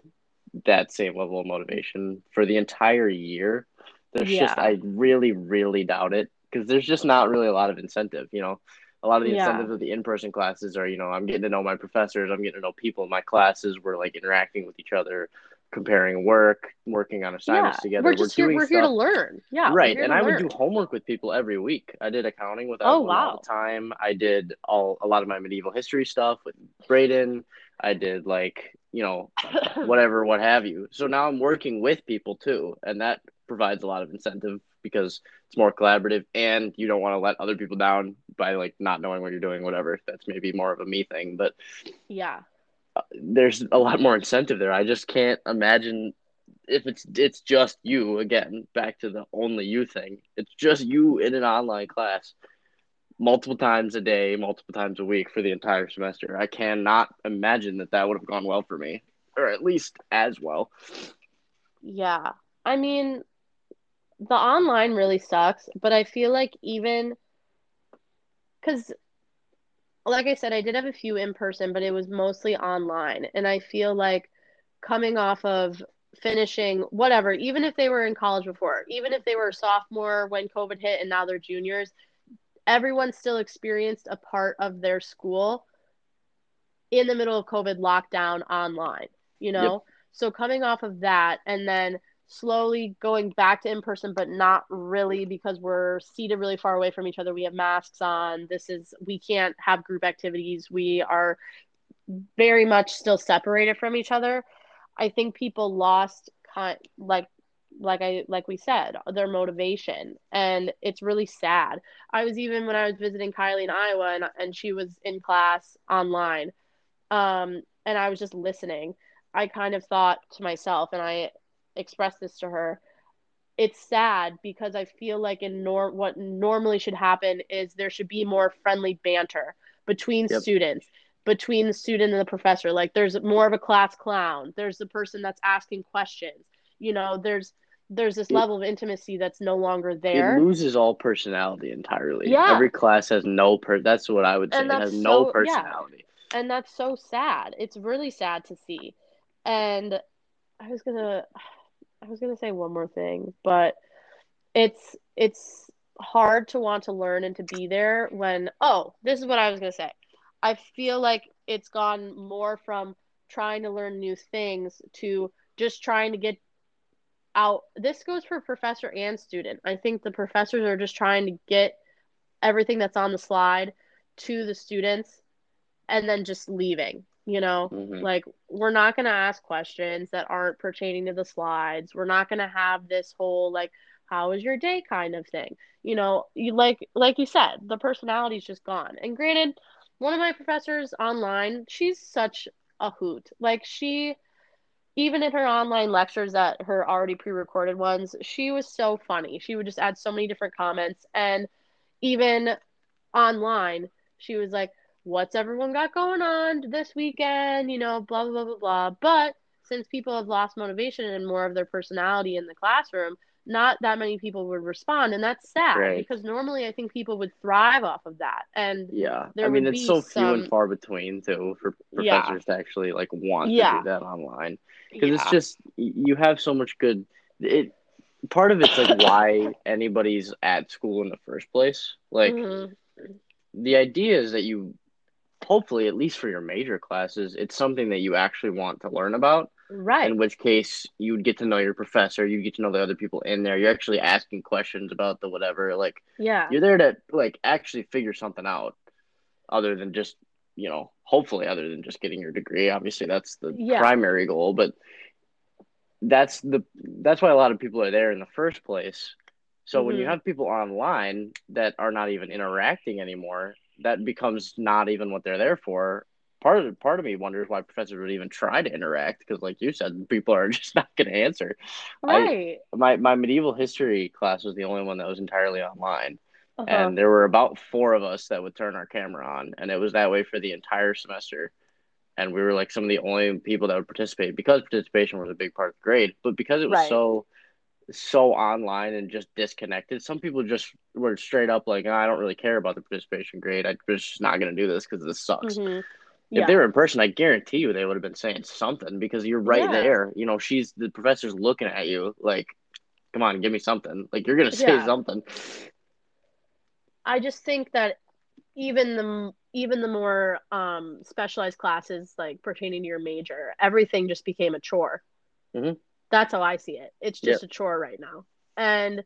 that same level of motivation for the entire year. There's just I really really doubt it because there's just not really a lot of incentive, you know. A lot of the Yeah. incentives of the in-person classes are, you know, I'm getting to know my professors, I'm getting to know people in my classes, we're like interacting with each other, comparing work, working on Yeah. assignments together. We're just here doing we're here to learn. Yeah. right and i would do homework with people every week i did accounting with Oh, everyone all the time i did all a lot of my medieval history stuff with braden i did like you know whatever what have you so now i'm working with people too and that provides a lot of incentive because it's more collaborative and you don't want to let other people down by like not knowing what you're doing whatever that's maybe more of a me thing but Yeah. There's a lot more incentive there. I just can't imagine if it's it's just you again. Back to the only you thing. It's just you in an online class, multiple times a day, multiple times a week for the entire semester. I cannot imagine that that would have gone well for me, or at least as well. Yeah. I mean, the online really sucks, but I feel like even because, like I said, I did have a few in person, but it was mostly online. And I feel like coming off of finishing whatever, even if they were in college before, even if they were a sophomore when COVID hit and now they're juniors, everyone still experienced a part of their school in the middle of COVID lockdown online, you know? So coming off of that and then slowly going back to in person, but not really because we're seated really far away from each other. We have masks on. This is, we can't have group activities. We are very much still separated from each other. I think people lost like like I like we said their motivation and it's really sad. I was even when I was visiting Kylie in Iowa and, and she was in class online um and I was just listening. I kind of thought to myself and I expressed this to her it's sad because I feel like in nor what normally should happen is there should be more friendly banter between Yep. students, between the student and the professor. Like there's more of a class clown. There's the person that's asking questions. You know, there's there's this It- level of intimacy that's no longer there. It loses all personality entirely. Yeah. Every class has no per. That's what I would say. And It has that's no so- yeah. personality. and that's so sad. It's really sad to see. And I was gonna, I was gonna say one more thing, but it's it's hard to want to learn and to be there when. Oh, this is what I was gonna say. I feel like it's gone more from trying to learn new things to just trying to get out. This goes for professor and student. I think the professors are just trying to get everything that's on the slide to the students and then just leaving, you know? Mhm. Like we're not going to ask questions that aren't pertaining to the slides. We're not going to have this whole like how was your day kind of thing. You know, you like like you said, the personality's just gone. And granted, one of my professors online, she's such a hoot. Like she even in her online lectures that her already pre-recorded ones, she was so funny. She would just add so many different comments and even online, she was like, "What's everyone got going on this weekend?" You know, blah blah blah blah blah. But since people have lost motivation and more of their personality in the classroom, not that many people would respond, and that's sad Right. because normally I think people would thrive off of that. And Yeah, I mean it's so few some- and far between too for Yeah. professors to actually like want to do that online because it's just you have so much good. It part of it's like why anybody's at school in the first place. Like Mhm. the idea is that you hopefully at least for your major classes it's something that you actually want to learn about right. in which case you would get to know your professor you get to know the other people in there you're actually asking questions about the whatever like yeah. you're there to like actually figure something out other than just you know hopefully other than just getting your degree obviously that's the Yeah. primary goal but that's the that's why a lot of people are there in the first place so when you Mhm. have people online that are not even interacting anymore that becomes not even what they're there for part of part of me wonders why professors would even try to interact because like you said people are just not going to answer I- Right. my my medieval history class was the only one that was entirely online Uh-huh. and there were about four of us that would turn our camera on and it was that way for the entire semester and we were like some of the only people that would participate because participation was a big part of the grade but because it was Right. so so online and just disconnected some people just were straight up like i don't really care about the participation grade i'm just not going to do this because this sucks Mhm. if they were in person i guarantee you they would have been saying something because you're right Yeah. there you know she's the professor's looking at you like come on give me something like you're going to say Yeah. something I just think that even the even the more um, specialized classes like pertaining to your major, everything just became a chore. Mhm. That's how I see it. It's just a chore right now. And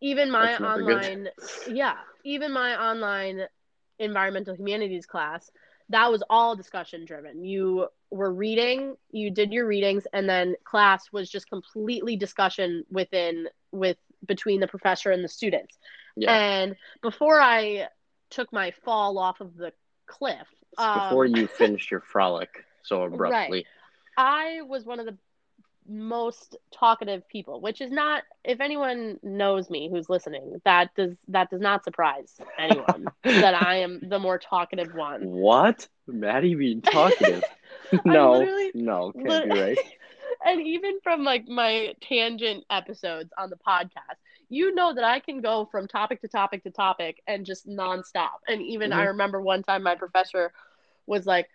even my That's never good. online, yeah, even my online environmental humanities class, that was all discussion driven. You were reading, you did your readings, and then class was just completely discussion within with between the professor and the students. yeah And before I took my fall off of the cliff, um, before you finished your frolic so abruptly. Right. I was one of the most talkative people, which is not if anyone knows me who's listening, that does that does not surprise anyone that I am the more talkative one. What? Maddie being talkative? no, no, can't lit- be right. and even from like my tangent episodes on the podcast, you know that I can go from topic to topic to topic and just nonstop. And even I Mhm. remember one time my professor was like,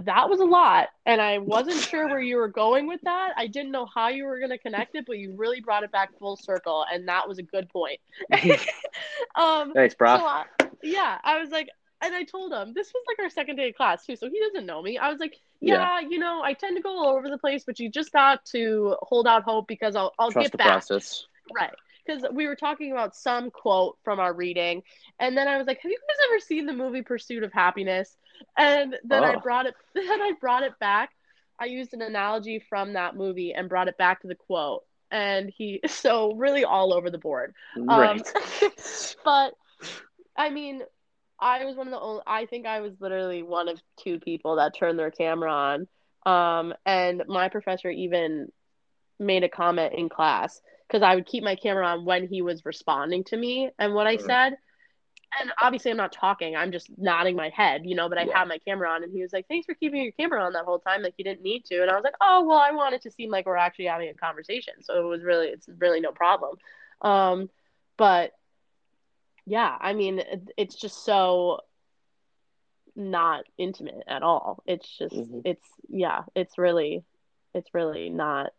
that was a lot. And I wasn't sure where you were going with that. I didn't know how you were going to connect it, but you really brought it back full circle. And that was a good point. um, Thanks, bro. so I, yeah, I was like, and I told him this was like our second day of class too, so he doesn't know me. I was like, yeah, you know, I tend to go all over the place, but you just got to hold out hope because I'll I'll Trust get the back. process. Right. Because we were talking about some quote from our reading, and then I was like, "Have you guys ever seen the movie Pursuit of Happiness?" And then I Oh. brought it. Then I brought it back. I used an analogy from that movie and brought it back to the quote. And he so really all over the board. Um, Right. but I mean, I was one of the only. I think I was literally one of two people that turned their camera on. Um, and my professor even made a comment in class because I would keep my camera on when he was responding to me and what I said. And obviously, I'm not talking. I'm just nodding my head, you know. But I Yeah. had my camera on, and he was like, "Thanks for keeping your camera on that whole time. Like you didn't need to." And I was like, "Oh, well, I wanted to seem like we're actually having a conversation, so it was really, it's really no problem." Um, but yeah, I mean, it, it's just so not intimate at all. It's just, Mhm. it's yeah, it's really, it's really not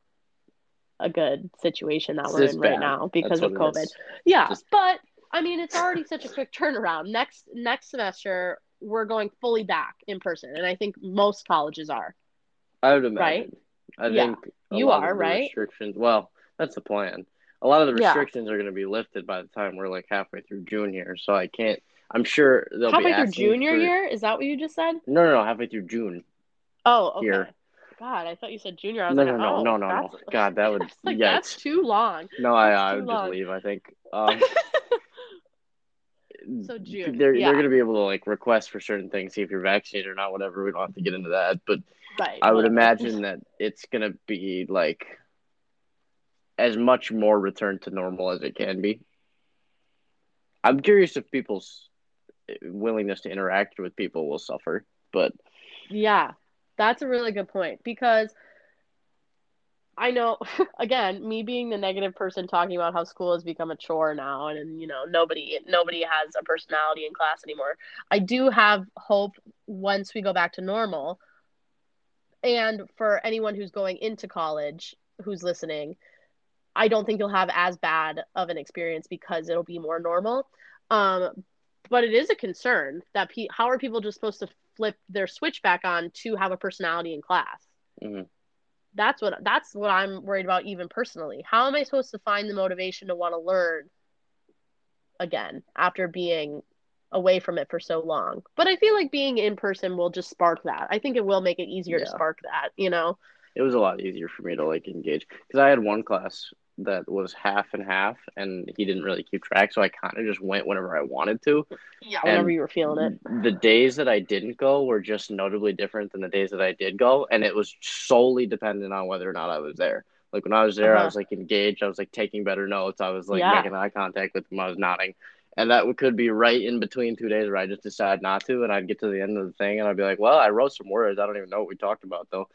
a good situation that we're in right bad. now because That's of COVID. Yeah, Just- but I mean, it's already such a quick turnaround. Next next semester, we're going fully back in person, and I think most colleges are. I would imagine. Right? I Yeah. think You are, right? Restrictions. Well, that's the plan. A lot of the Yeah. restrictions are going to be lifted by the time we're like halfway through June here. So I can't. I'm sure they'll be halfway through asking junior for- year. Is that what you just said? No, no, no, halfway through June. Oh, okay. Here. God, I thought you said junior. I was No, like, no, no, oh, no, no, no. that's- God, that would like, yikes. that's too long. No, I, I would just leave. I think. Um, So June, they're yeah. they're gonna be able to like request for certain things, see if you're vaccinated or not, whatever. We don't have to get into that, but Right. I would imagine that it's gonna be like as much more return to normal as it can be. I'm curious if people's willingness to interact with people will suffer, but Yeah, that's a really good point because I know, again, me being the negative person talking about how school has become a chore now, and, you know nobody nobody has a personality in class anymore. I do have hope once we go back to normal, and for anyone who's going into college who's listening, I don't think you'll have as bad of an experience because it'll be more normal. Um, but it is a concern that pe- how are people just supposed to flip their switch back on to have a personality in class? Mhm. That's what that's what I'm worried about even personally. How am I supposed to find the motivation to want to learn again after being away from it for so long? But I feel like being in person will just spark that. I think it will make it easier to spark that, you know. it was a lot easier for me to like engage because I had one class that was half and half, and he didn't really keep track, so I kind of just went whenever I wanted to. Yeah, whenever And you were feeling it. The days that I didn't go were just notably different than the days that I did go, and it was solely dependent on whether or not I was there. Like when I was there, I Uh-huh. was like engaged. I was like taking better notes. I was like Yeah. making eye contact with them. I was nodding, and that could be right in between two days where I just decide not to, and I'd get to the end of the thing, and I'd be like, "Well, I wrote some words. I don't even know what we talked about though."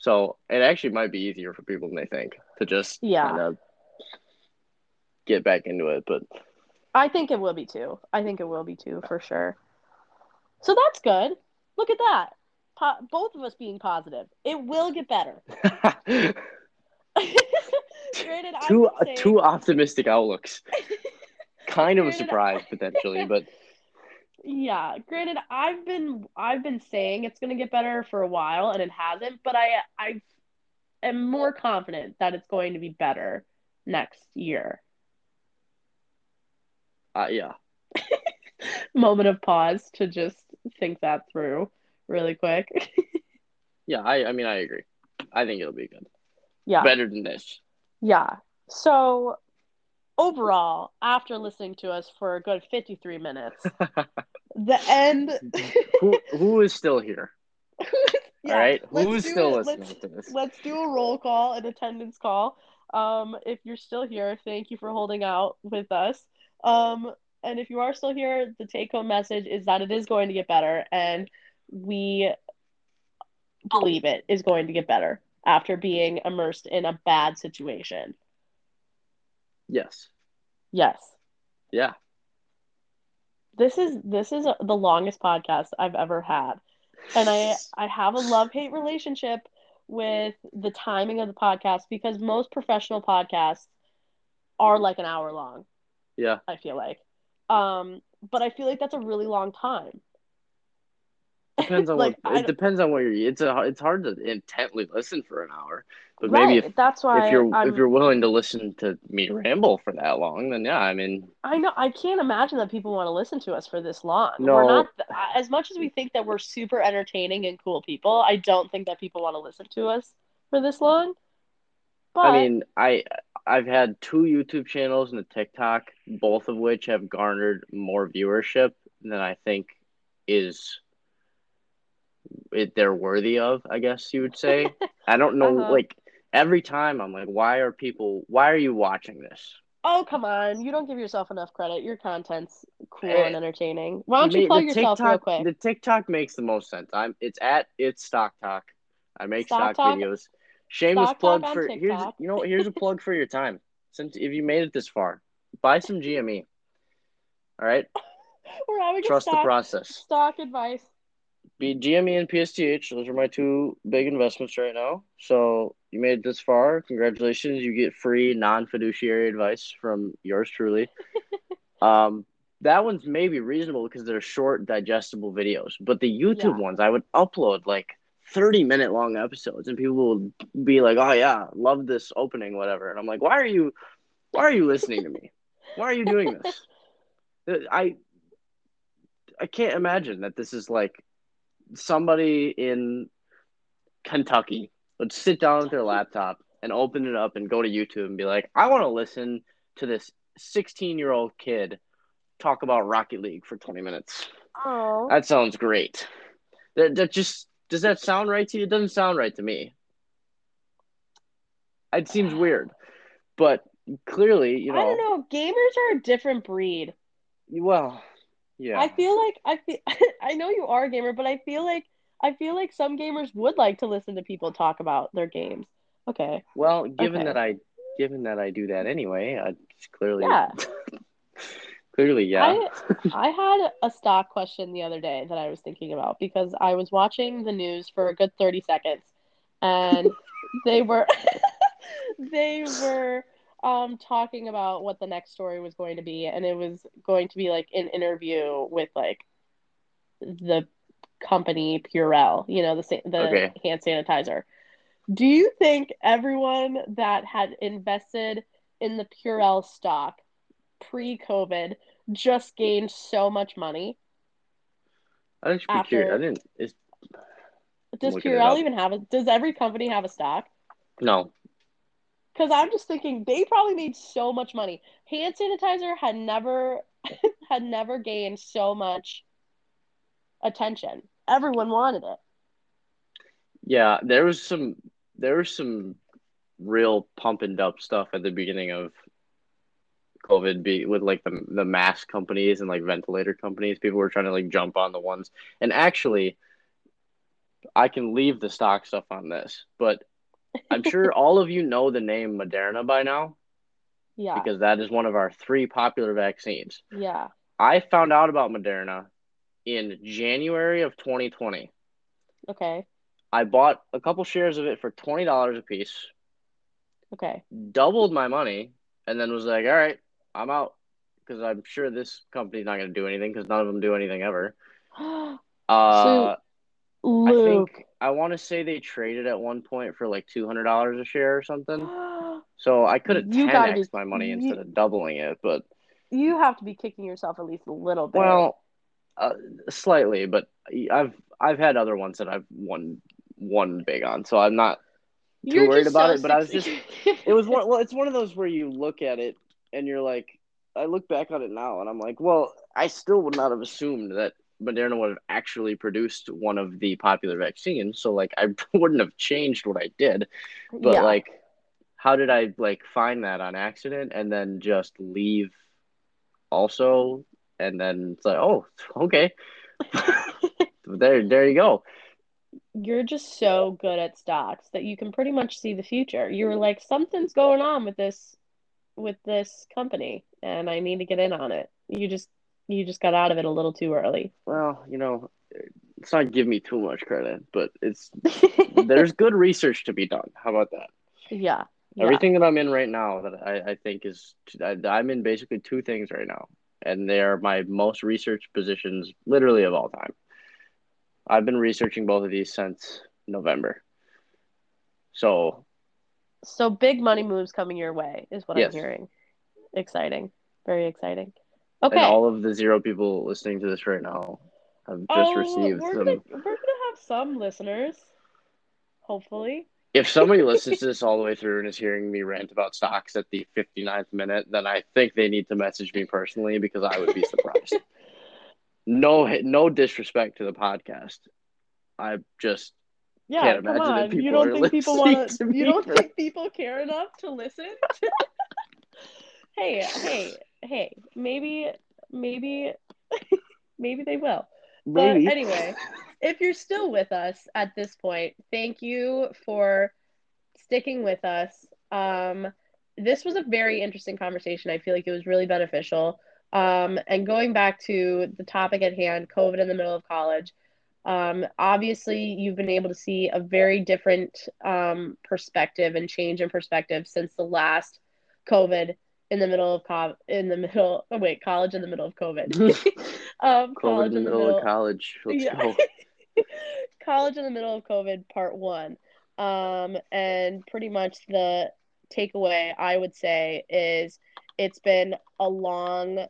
So it actually might be easier for people than they think to just Yeah. kind of get back into it. But I think it will be too. I think it will be too for sure. So that's good. Look at that. Po- both of us being positive. It will get better. Granted, two been uh, saying- two optimistic outlooks. Kind of a surprise potentially, but Yeah, granted, I've been I've been saying it's gonna get better for a while, and it hasn't. But I I am more confident that it's going to be better next year. uh, yeah, Moment of pause to just think that through really quick. yeah. I I mean I agree. I think it'll be good. yeah, Better than this. yeah. So overall, after listening to us for a good fifty-three minutes, the end. who who is still here? Yeah, All right, who's still it. listening to this? let's do a roll call, an attendance call. Um, if you're still here, thank you for holding out with us. Um, and if you are still here, the take home message is that it is going to get better, and we believe it is going to get better after being immersed in a bad situation. Yes. Yes. Yeah. This is this is the longest podcast I've ever had. And I I have a love-hate relationship with the timing of the podcast because most professional podcasts are like an hour long, Yeah. I feel like. Um but I feel like that's a really long time. Depends on Like, what it depends on what you're. It's a it's hard to intently listen for an hour, but right. maybe if that's why if you're I'm, if you're willing to listen to me ramble for that long, then yeah, I mean, I know I can't imagine that people want to listen to us for this long. No. We're not as much as we think that we're super entertaining and cool people. I don't think that people want to listen to us for this long. But I mean, I I've had two YouTube channels and a TikTok, both of which have garnered more viewership than I think is it they're worthy of. I guess you would say. I don't know, Uh-huh. like every time I'm like, why are people? Why are you watching this? oh come on, you don't give yourself enough credit. Your content's cool Eh, and entertaining. Why don't you plug yourself TikTok, real quick? The TikTok makes the most sense. I'm it's at it's Stock Talk. I make Stock stock, videos. Shameless Stock plug for here's you know here's a plug for your time. Since if you made it this far, buy some GME. All right, We're having trust a the process. stock advice. Be GME and PSTH. Those are my two big investments right now. So you made it this far. Congratulations. You get free non fiduciary advice from yours truly. um, that one's maybe reasonable because they're short, digestible videos. But the YouTube Yeah. ones, I would upload like 30 minute long episodes and people will be like, oh, yeah, love this opening, whatever. And I'm like, why are you, why are you listening to me? Why are you doing this? I, I can't imagine that this is like somebody in Kentucky would sit down with their laptop and open it up and go to YouTube and be like, I want to listen to this 16 year old kid talk about Rocket League for 20 minutes. Oh. That sounds great. That, that just does that sound right to you? It doesn't sound right to me. It seems weird, but clearly, you know. I don't know. Gamers are a different breed. Well, yeah. I feel like I feel I know you are a gamer, but I feel like I feel like some gamers would like to listen to people talk about their games. Okay. Well, given Okay. that I given that I do that anyway, I just clearly Yeah. clearly yeah. I had a stock question the other day that I was thinking about because I was watching the news for a good 30 seconds and they were they were um talking about what the next story was going to be and it was going to be like an interview with like the company Purell, you know, the sa- the Okay. hand sanitizer. Do you think everyone that had invested in the Purell stock pre-COVID just gained so much money? I just be after- curious. I didn't. It's, Does Purell even have a? Does every company have a stock? no, Because I'm just thinking they probably made so much money. Hand sanitizer had never had never gained so much attention. Everyone wanted it. yeah, there was some there was some real pump and dump stuff at the beginning of COVID be with like the the mask companies and like ventilator companies. People were trying to like jump on the ones. And actually I can leave the stock stuff on this, but I'm sure all of you know the name Moderna by now Yeah, because that is one of our three popular vaccines. yeah. I found out about Moderna in January of 2020. Okay, I bought a couple shares of it for $20 a piece, okay. doubled my money, and then was like, all right, I'm out because I'm sure this company's not going to do anything because none of them do anything ever. Uh, I Luke. think I want to say they traded at one point for like $200 a share or something. So I could have You 10x my money you- instead of doubling it, but you have to be kicking yourself at least a little bit. well, uh, slightly. But I've I've had other ones that I've won won big on, so I'm not too You're worried about so it. But I was just it was one well it's one of those where you look at it and you're like i look back on it now and i'm like well i still would not have assumed that moderna would have actually produced one of the popular vaccines so like i wouldn't have changed what i did but yeah. like how did i like find that on accident and then just leave also and then it's like oh okay there there you go you're just so good at stocks that you can pretty much see the future. You were like, something's going on with this with this company and I need to get in on it. You just you just got out of it a little too early. well you know it's not give me too much credit but it's there's good research to be done how about that yeah. Yeah. Everything that I'm in right now that I, I think is I, I'm in basically two things right now, and they are my most researched positions literally of all time. I've been researching both of these since November. So So big money moves coming your way is what Yes. I'm hearing. Exciting. Very exciting. And Okay. all of the zero people listening to this right now have just oh, received we're some. gonna we're gonna have some listeners. Hopefully. If somebody listens to this all the way through and is hearing me rant about stocks at the 59th minute, then I think they need to message me personally because I would be surprised. no, no disrespect to the podcast. I just Yeah, Can't come imagine that on. You people don't are think people want to You don't think people care enough to listen? hey, hey, hey. Maybe, maybe, maybe they will. maybe. But anyway, if you're still with us at this point, thank you for sticking with us. Um, this was a very interesting conversation. I feel like it was really beneficial. Um, and going back to the topic at hand, COVID in the middle of college. Um, obviously, you've been able to see a very different um, perspective and change in perspective since the last COVID in the middle of co- in the middle. Oh wait, college in the middle of COVID. um, college in the middle of college. Let's Yeah. go. college in the middle of COVID, part one. Um, and pretty much the takeaway I would say is it's been a long,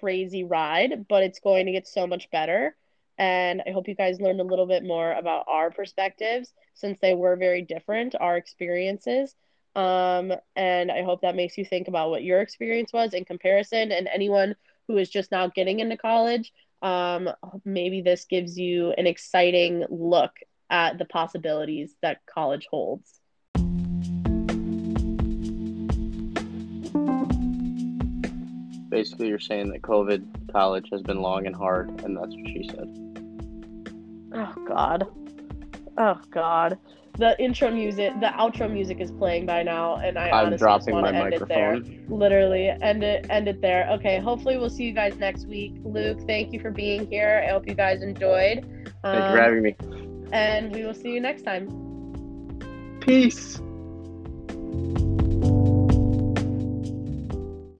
crazy ride, but it's going to get so much better. And I hope you guys learned a little bit more about our perspectives since they were very different, our experiences. Um, and I hope that makes you think about what your experience was in comparison. And anyone who is just now getting into college, um, maybe this gives you an exciting look at the possibilities that college holds. Basically, you're saying that COVID college has been long and hard, and that's what she said. Oh God. Oh God. The intro music, the outro music is playing by now, and I I'm honestly dropping just want my to end it there. Literally, end it, end it there. Okay. Hopefully, we'll see you guys next week. Luke, thank you for being here. I hope you guys enjoyed. Thank you Um, for having me. and we will see you next time. Peace.